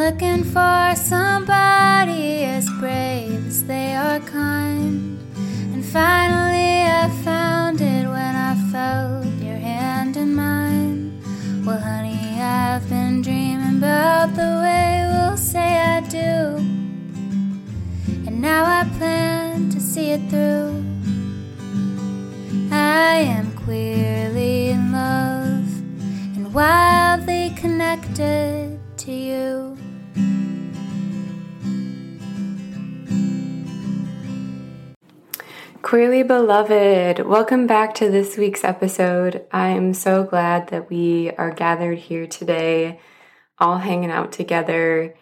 looking for somebody as brave as they are kind. And finally, I found it when I felt your hand in mine. Well, honey, I've been dreaming about the way we'll say I do. And now I plan to see it through. I am queerly in love and wildly connected to you. Queerly beloved, welcome back to this week's episode. I am so glad that we are gathered here today, all hanging out together.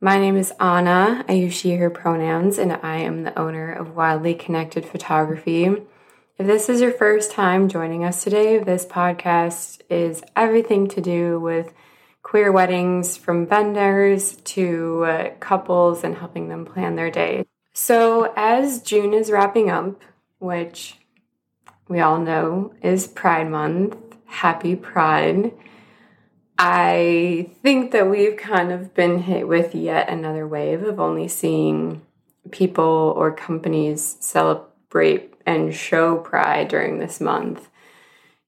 My name is Anna. I use she, her pronouns, and I am the owner of Wildly Connected Photography. If this is your first time joining us today, this podcast is everything to do with queer weddings from vendors to uh, couples and helping them plan their day. So, as June is wrapping up, which we all know is Pride Month, happy Pride. I think that we've kind of been hit with yet another wave of only seeing people or companies celebrate and show pride during this month.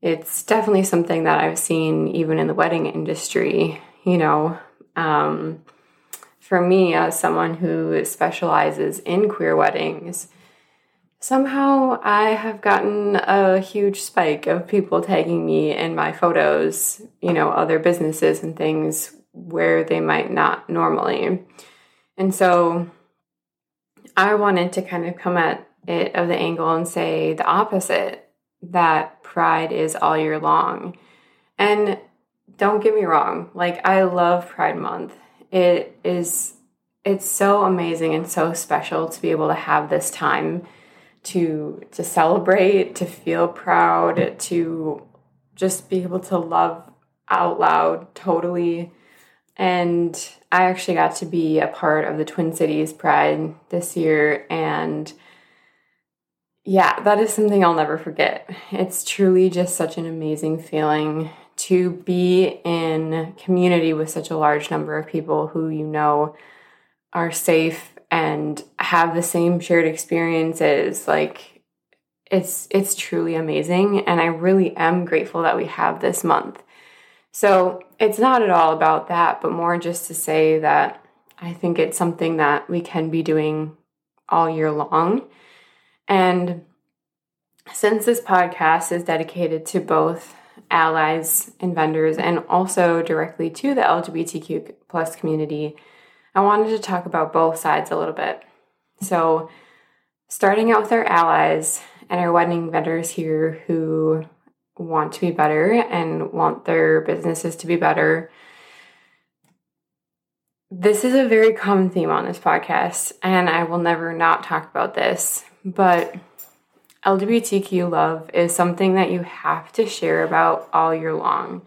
It's definitely something that I've seen even in the wedding industry, you know. Um, for me, as someone who specializes in queer weddings, somehow I have gotten a huge spike of people tagging me in my photos, you know, other businesses and things where they might not normally. And so I wanted to kind of come at it of the angle and say the opposite that pride is all year long. And don't get me wrong, like I love Pride Month it is it's so amazing and so special to be able to have this time to to celebrate, to feel proud, to just be able to love out loud totally. And I actually got to be a part of the Twin Cities Pride this year and yeah, that is something I'll never forget. It's truly just such an amazing feeling to be in community with such a large number of people who you know are safe and have the same shared experiences like it's it's truly amazing and I really am grateful that we have this month. So, it's not at all about that, but more just to say that I think it's something that we can be doing all year long. And since this podcast is dedicated to both allies and vendors and also directly to the LGBTQ plus community, I wanted to talk about both sides a little bit. So, starting out with our allies and our wedding vendors here who want to be better and want their businesses to be better. This is a very common theme on this podcast, and I will never not talk about this, but LGBTQ love is something that you have to share about all year long.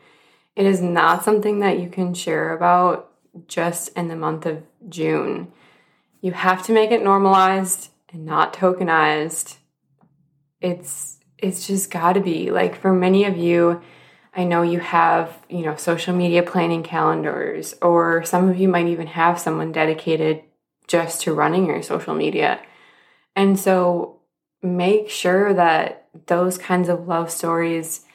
It is not something that you can share about just in the month of June. You have to make it normalized and not tokenized. It's it's just got to be. Like for many of you, I know you have, you know, social media planning calendars or some of you might even have someone dedicated just to running your social media. And so make sure that those kinds of love stories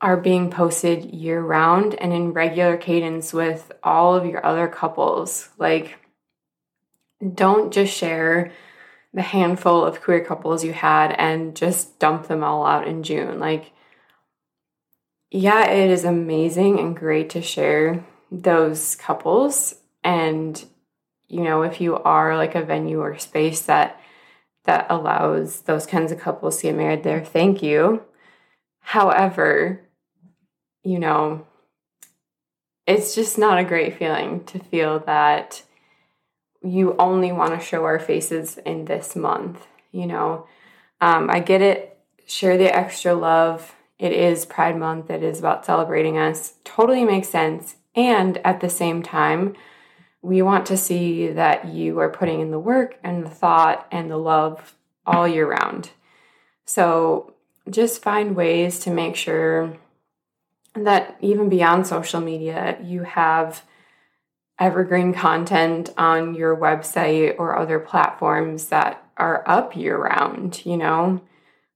are being posted year round and in regular cadence with all of your other couples. Like, don't just share the handful of queer couples you had and just dump them all out in June. Like, yeah, it is amazing and great to share those couples. And, you know, if you are like a venue or space that that allows those kinds of couples to get married there. Thank you. However, you know, it's just not a great feeling to feel that you only want to show our faces in this month. You know, um, I get it. Share the extra love. It is Pride Month. It is about celebrating us. Totally makes sense. And at the same time, we want to see that you are putting in the work and the thought and the love all year round. So just find ways to make sure that even beyond social media, you have evergreen content on your website or other platforms that are up year round, you know?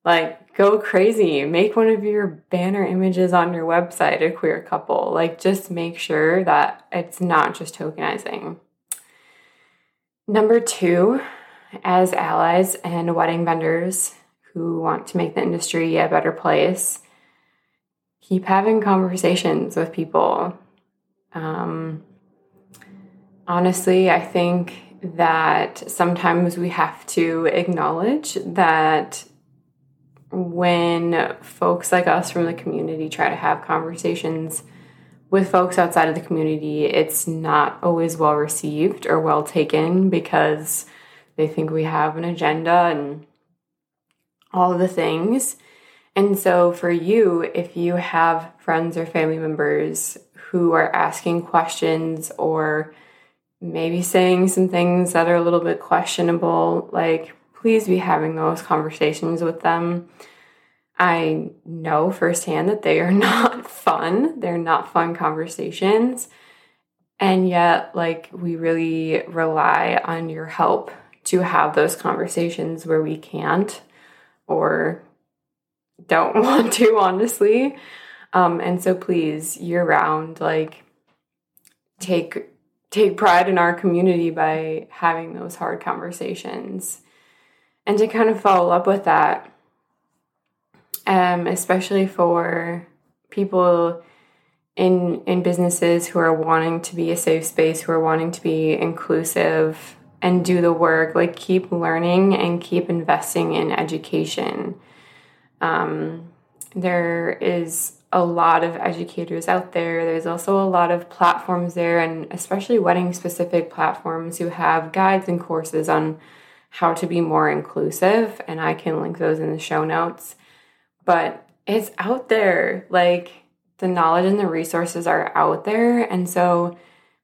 Like, go crazy. Make one of your banner images on your website a queer couple. Like, just make sure that it's not just tokenizing. Number two, as allies and wedding vendors who want to make the industry a better place, keep having conversations with people. Um, honestly, I think that sometimes we have to acknowledge that when folks like us from the community try to have conversations with folks outside of the community, it's not always well received or well taken because they think we have an agenda and all of the things. And so, for you, if you have friends or family members who are asking questions or maybe saying some things that are a little bit questionable, like please be having those conversations with them. I know firsthand that they are not fun. They're not fun conversations. And yet, like, we really rely on your help to have those conversations where we can't or don't want to, honestly. Um, and so, please, year round, like, take take pride in our community by having those hard conversations. And to kind of follow up with that, um, especially for people in in businesses who are wanting to be a safe space, who are wanting to be inclusive and do the work, like keep learning and keep investing in education. Um, there is a lot of educators out there. There's also a lot of platforms there, and especially wedding specific platforms who have guides and courses on how to be more inclusive. And I can link those in the show notes. But it's out there. Like the knowledge and the resources are out there. And so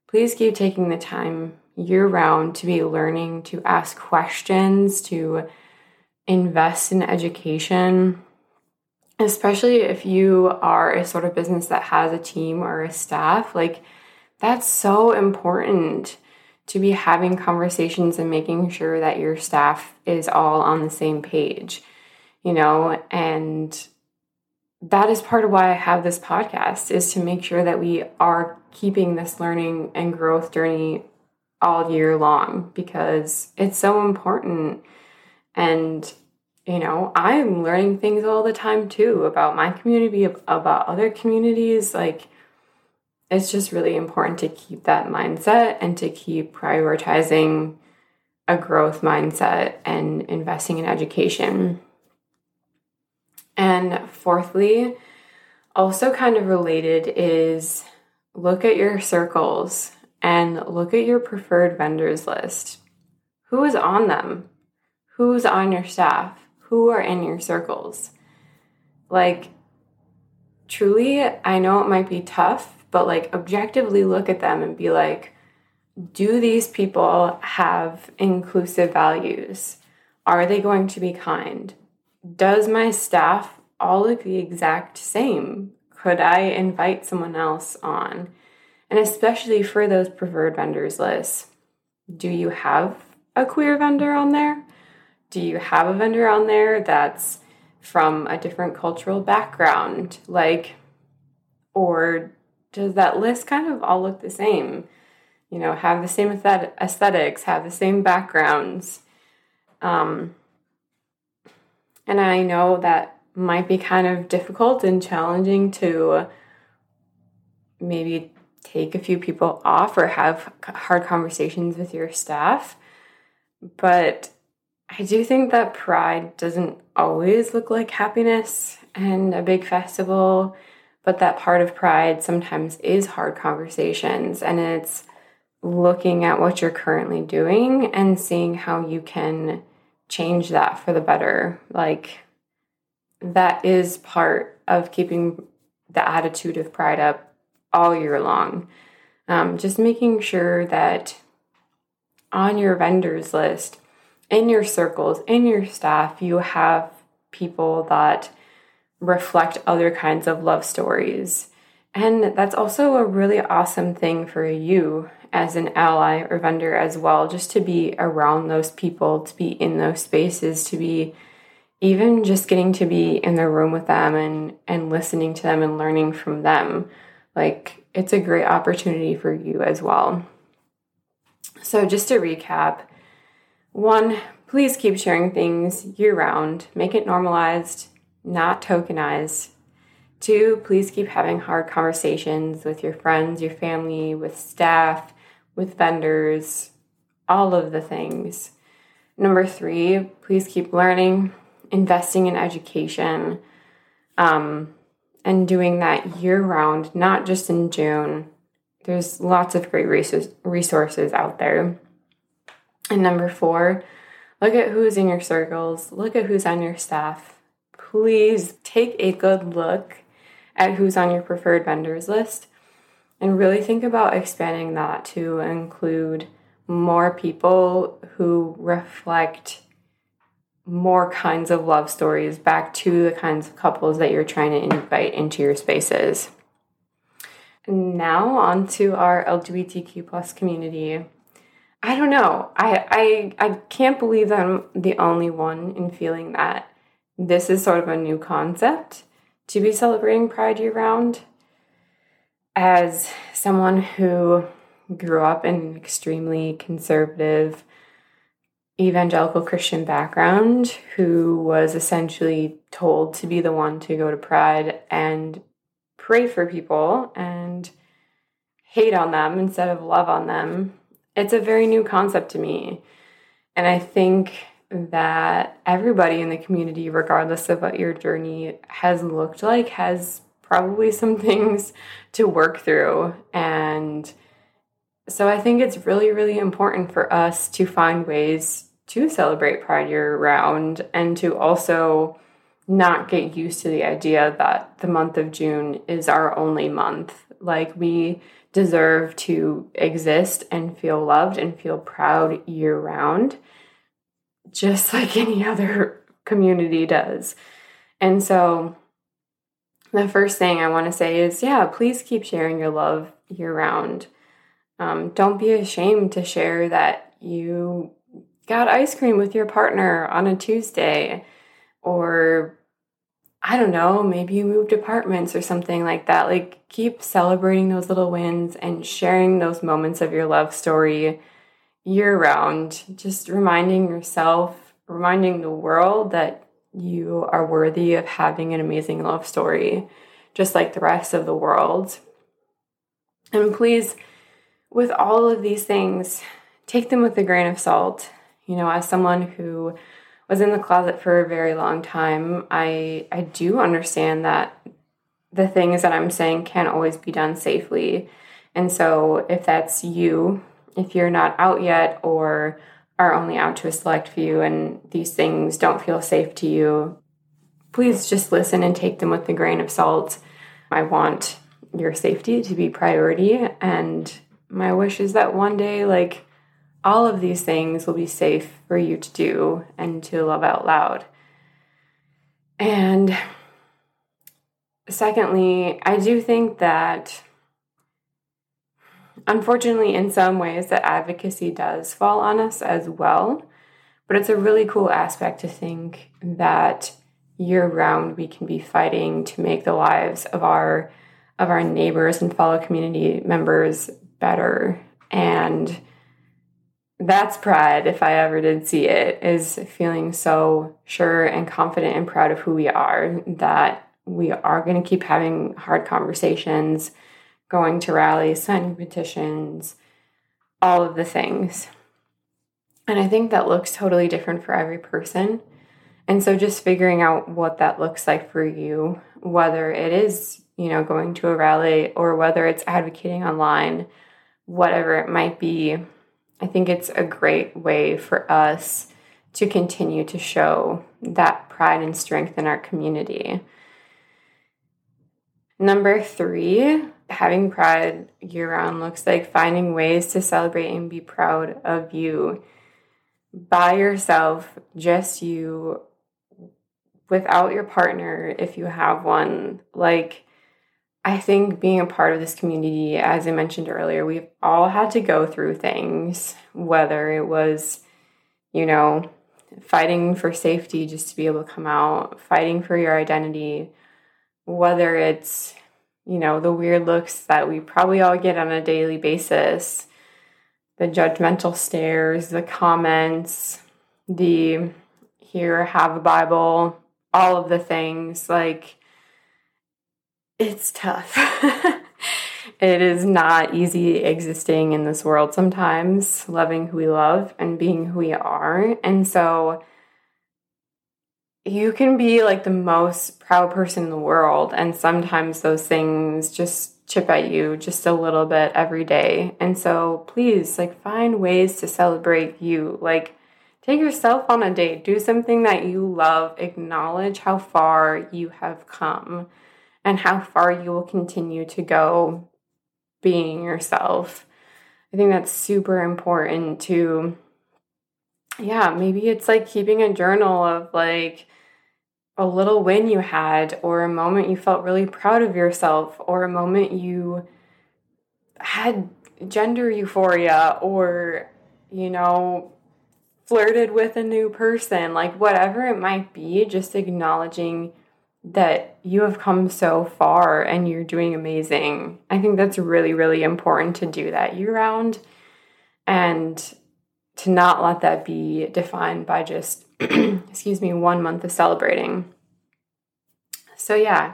please keep taking the time year round to be learning, to ask questions, to invest in education especially if you are a sort of business that has a team or a staff, like that's so important to be having conversations and making sure that your staff is all on the same page, you know, and that is part of why I have this podcast is to make sure that we are keeping this learning and growth journey all year long because it's so important and you know, I'm learning things all the time too about my community, about other communities. Like, it's just really important to keep that mindset and to keep prioritizing a growth mindset and investing in education. And fourthly, also kind of related is look at your circles and look at your preferred vendors list. Who is on them? Who's on your staff? who are in your circles. Like, truly, I know it might be tough, but like, objectively look at them and be like, do these people have inclusive values? Are they going to be kind? Does my staff all look the exact same? Could I invite someone else on? And especially for those preferred vendors lists, do you have a queer vendor on there? do you have a vendor on there that's from a different cultural background? Like, or does that list kind of all look the same? You know, have the same aesthetics, have the same backgrounds. Um, and I know that might be kind of difficult and challenging to maybe take a few people off or have hard conversations with your staff. But I do think that Pride doesn't always look like happiness and a big festival, but that part of Pride sometimes is hard conversations and it's looking at what you're currently doing and seeing how you can change that for the better. Like, that is part of keeping the attitude of Pride up all year long. Um, just making sure that on your vendors list, in your circles, in your staff, you have people that reflect other kinds of love stories And that's also a really awesome thing for you as an ally or vendor as well, just to be around those people, to be in those spaces, to be even just getting to be in the room with them and and listening to them and learning from them. Like it's a great opportunity for you as well. So just to recap, one, please keep sharing things year round. Make it normalized, not tokenized. Two, please keep having hard conversations with your friends, your family, with staff, with vendors, all of the things. Number three, please keep learning, investing in education, um, and doing that year round, not just in June. There's lots of great resources out there. And number four, look at who's in your circles, look at who's on your staff. Please take a good look at who's on your preferred vendors list and really think about expanding that to include more people who reflect more kinds of love stories back to the kinds of couples that you're trying to invite into your spaces. Now on to our LGBTQ plus community. I don't know. I, I I can't believe I'm the only one in feeling that this is sort of a new concept to be celebrating Pride year round. As someone who grew up in an extremely conservative evangelical Christian background, who was essentially told to be the one to go to Pride and pray for people and hate on them instead of love on them, it's a very new concept to me. And I think that everybody in the community, regardless of what your journey has looked like, has probably some things to work through. And so I think it's really, really important for us to find ways to celebrate Pride year round and to also not get used to the idea that the month of June is our only month. Like, we deserve to exist and feel loved and feel proud year round just like any other community does. And so, the first thing I want to say is yeah, please keep sharing your love year round. Um, don't be ashamed to share that you got ice cream with your partner on a Tuesday, or I don't know, maybe you moved apartments or something like that. Like, keep celebrating those little wins and sharing those moments of your love story year round, just reminding yourself, reminding the world that you are worthy of having an amazing love story, just like the rest of the world. And please, with all of these things, take them with a grain of salt. You know, as someone who was in the closet for a very long time, I I do understand that the things that I'm saying can't always be done safely. And so if that's you if you're not out yet or are only out to a select few and these things don't feel safe to you, please just listen and take them with a grain of salt. I want your safety to be priority and my wish is that one day like all of these things will be safe for you to do and to love out loud. And secondly, I do think that Unfortunately, in some ways, that advocacy does fall on us as well. But it's a really cool aspect to think that year round we can be fighting to make the lives of our of our neighbors and fellow community members better. And that's pride, if I ever did see it, is feeling so sure and confident and proud of who we are that we are going to keep having hard conversations going to rallies, signing petitions, all of the things. And I think that looks totally different for every person. And so just figuring out what that looks like for you, whether it is, you know, going to a rally or whether it's advocating online, whatever it might be, I think it's a great way for us to continue to show that pride and strength in our community. Number three, having pride year round looks like finding ways to celebrate and be proud of you by yourself, just you, without your partner if you have one. Like, I think being a part of this community, as I mentioned earlier, we've all had to go through things, whether it was, you know, fighting for safety just to be able to come out, fighting for your identity, whether it's, you know, the weird looks that we probably all get on a daily basis, the judgmental stares, the comments, the here, have a Bible, all of the things. Like, it's tough. it is not easy existing in this world sometimes, loving who we love and being who we are. And so you can be like the most proud person in the world, and sometimes those things just chip at you just a little bit every day. And so please, like, find ways to celebrate you. Like, take yourself on a date, do something that you love, acknowledge how far you have come and how far you will continue to go being yourself. I think that's super important to, yeah, maybe it's like keeping a journal of like a little win you had, or a moment you felt really proud of yourself, or a moment you had gender euphoria, or, you know, flirted with a new person, like whatever it might be, just acknowledging that you have come so far and you're doing amazing. I think that's really, really important to do that year round and to not let that be defined by just, excuse me, one month of celebrating. So, yeah,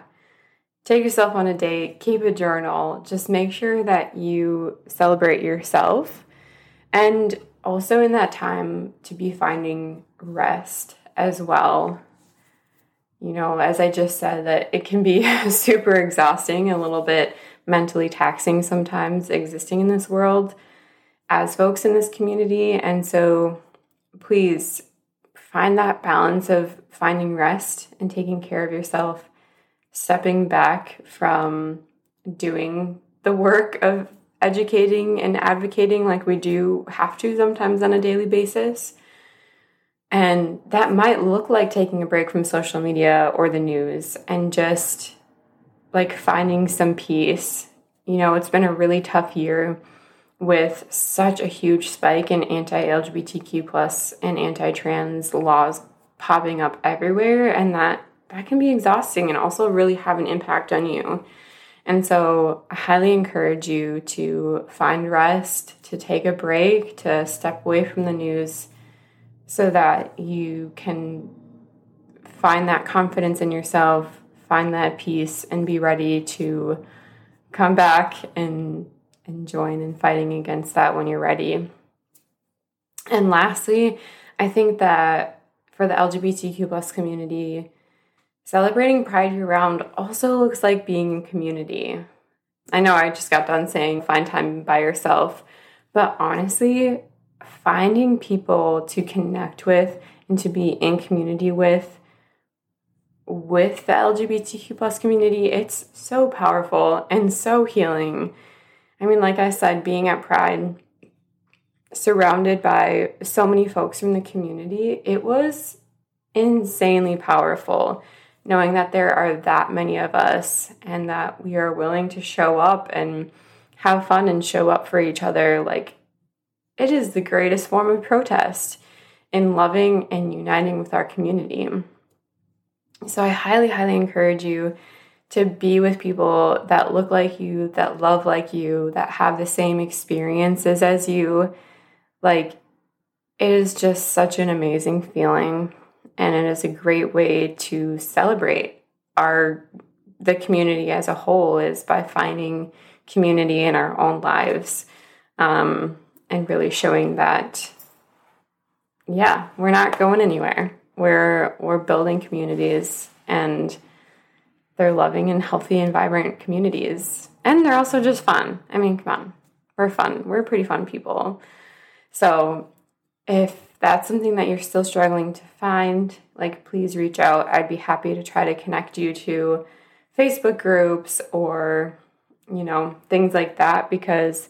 take yourself on a date, keep a journal, just make sure that you celebrate yourself. And also in that time to be finding rest as well you know, as I just said, that it can be super exhausting, a little bit mentally taxing sometimes existing in this world as folks in this community. And so please find that balance of finding rest and taking care of yourself, stepping back from doing the work of educating and advocating like we do have to sometimes on a daily basis and that might look like taking a break from social media or the news and just like finding some peace. You know, it's been a really tough year with such a huge spike in anti-LGBTQ plus and anti-trans laws popping up everywhere and that that can be exhausting and also really have an impact on you. And so I highly encourage you to find rest, to take a break, to step away from the news so that you can find that confidence in yourself, find that peace, and be ready to come back and, and join in fighting against that when you're ready. And lastly, I think that for the LGBTQ plus community, celebrating Pride year round also looks like being in community. I know I just got done saying find time by yourself, but honestly, finding people to connect with and to be in community with with the LGBTQ plus community, it's so powerful and so healing. I mean, like I said, being at Pride, surrounded by so many folks from the community, it was insanely powerful knowing that there are that many of us and that we are willing to show up and have fun and show up for each other. Like, it is the greatest form of protest in loving and uniting with our community. So I highly, highly encourage you to be with people that look like you, that love like you, that have the same experiences as you. Like, it is just such an amazing feeling, and it is a great way to celebrate our the community as a whole is by finding community in our own lives. Um, and really showing that yeah we're not going anywhere we're we're building communities and they're loving and healthy and vibrant communities and they're also just fun i mean come on we're fun we're pretty fun people so if that's something that you're still struggling to find like please reach out i'd be happy to try to connect you to facebook groups or you know things like that because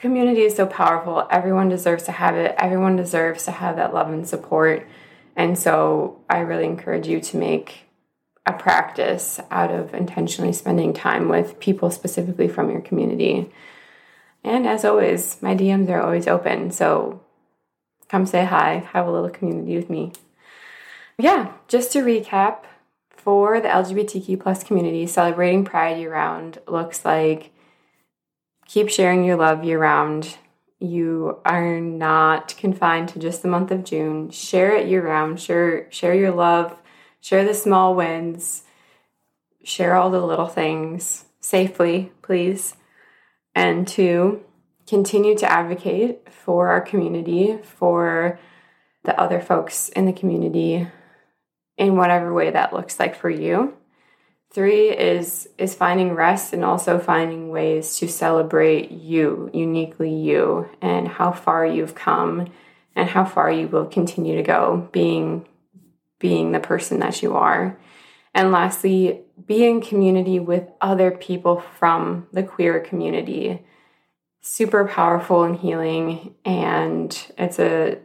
community is so powerful. Everyone deserves to have it. Everyone deserves to have that love and support. And so I really encourage you to make a practice out of intentionally spending time with people specifically from your community. And as always, my DMs are always open. So come say hi, have a little community with me. Yeah, just to recap, for the LGBTQ plus community, celebrating Pride year round looks like keep sharing your love year round. You are not confined to just the month of June. Share it year round. Share share your love. Share the small wins. Share all the little things safely, please. And two, continue to advocate for our community, for the other folks in the community in whatever way that looks like for you. Three is is finding rest and also finding ways to celebrate you, uniquely you, and how far you've come and how far you will continue to go being being the person that you are. And lastly, be in community with other people from the queer community. Super powerful and healing and it's a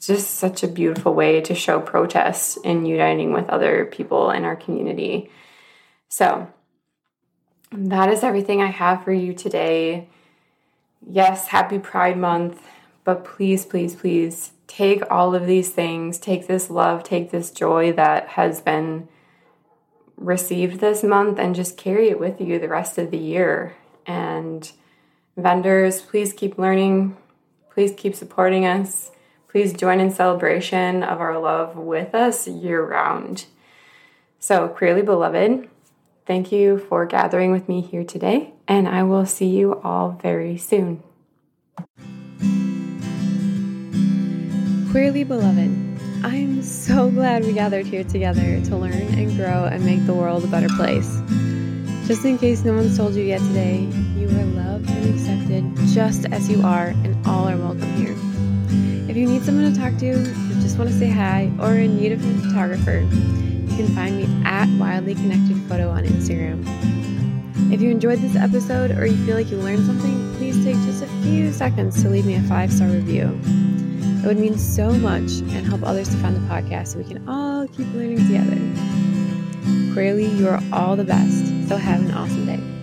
just such a beautiful way to show protest and uniting with other people in our community. So, that is everything I have for you today. Yes, happy Pride Month, but please, please, please take all of these things, take this love, take this joy that has been received this month, and just carry it with you the rest of the year. And vendors, please keep learning, please keep supporting us Please join in celebration of our love with us year round. So, Queerly Beloved, thank you for gathering with me here today, and I will see you all very soon. Queerly Beloved, I am so glad we gathered here together to learn and grow and make the world a better place. Just in case no one's told you yet today, you are loved and accepted just as you are, and all are welcome here. If you need someone to talk to, or just want to say hi, or in need of a photographer, you can find me at Wildly Connected Photo on Instagram. If you enjoyed this episode or you feel like you learned something, please take just a few seconds to leave me a five star review. It would mean so much and help others to find the podcast so we can all keep learning together. Clearly, you are all the best, so have an awesome day.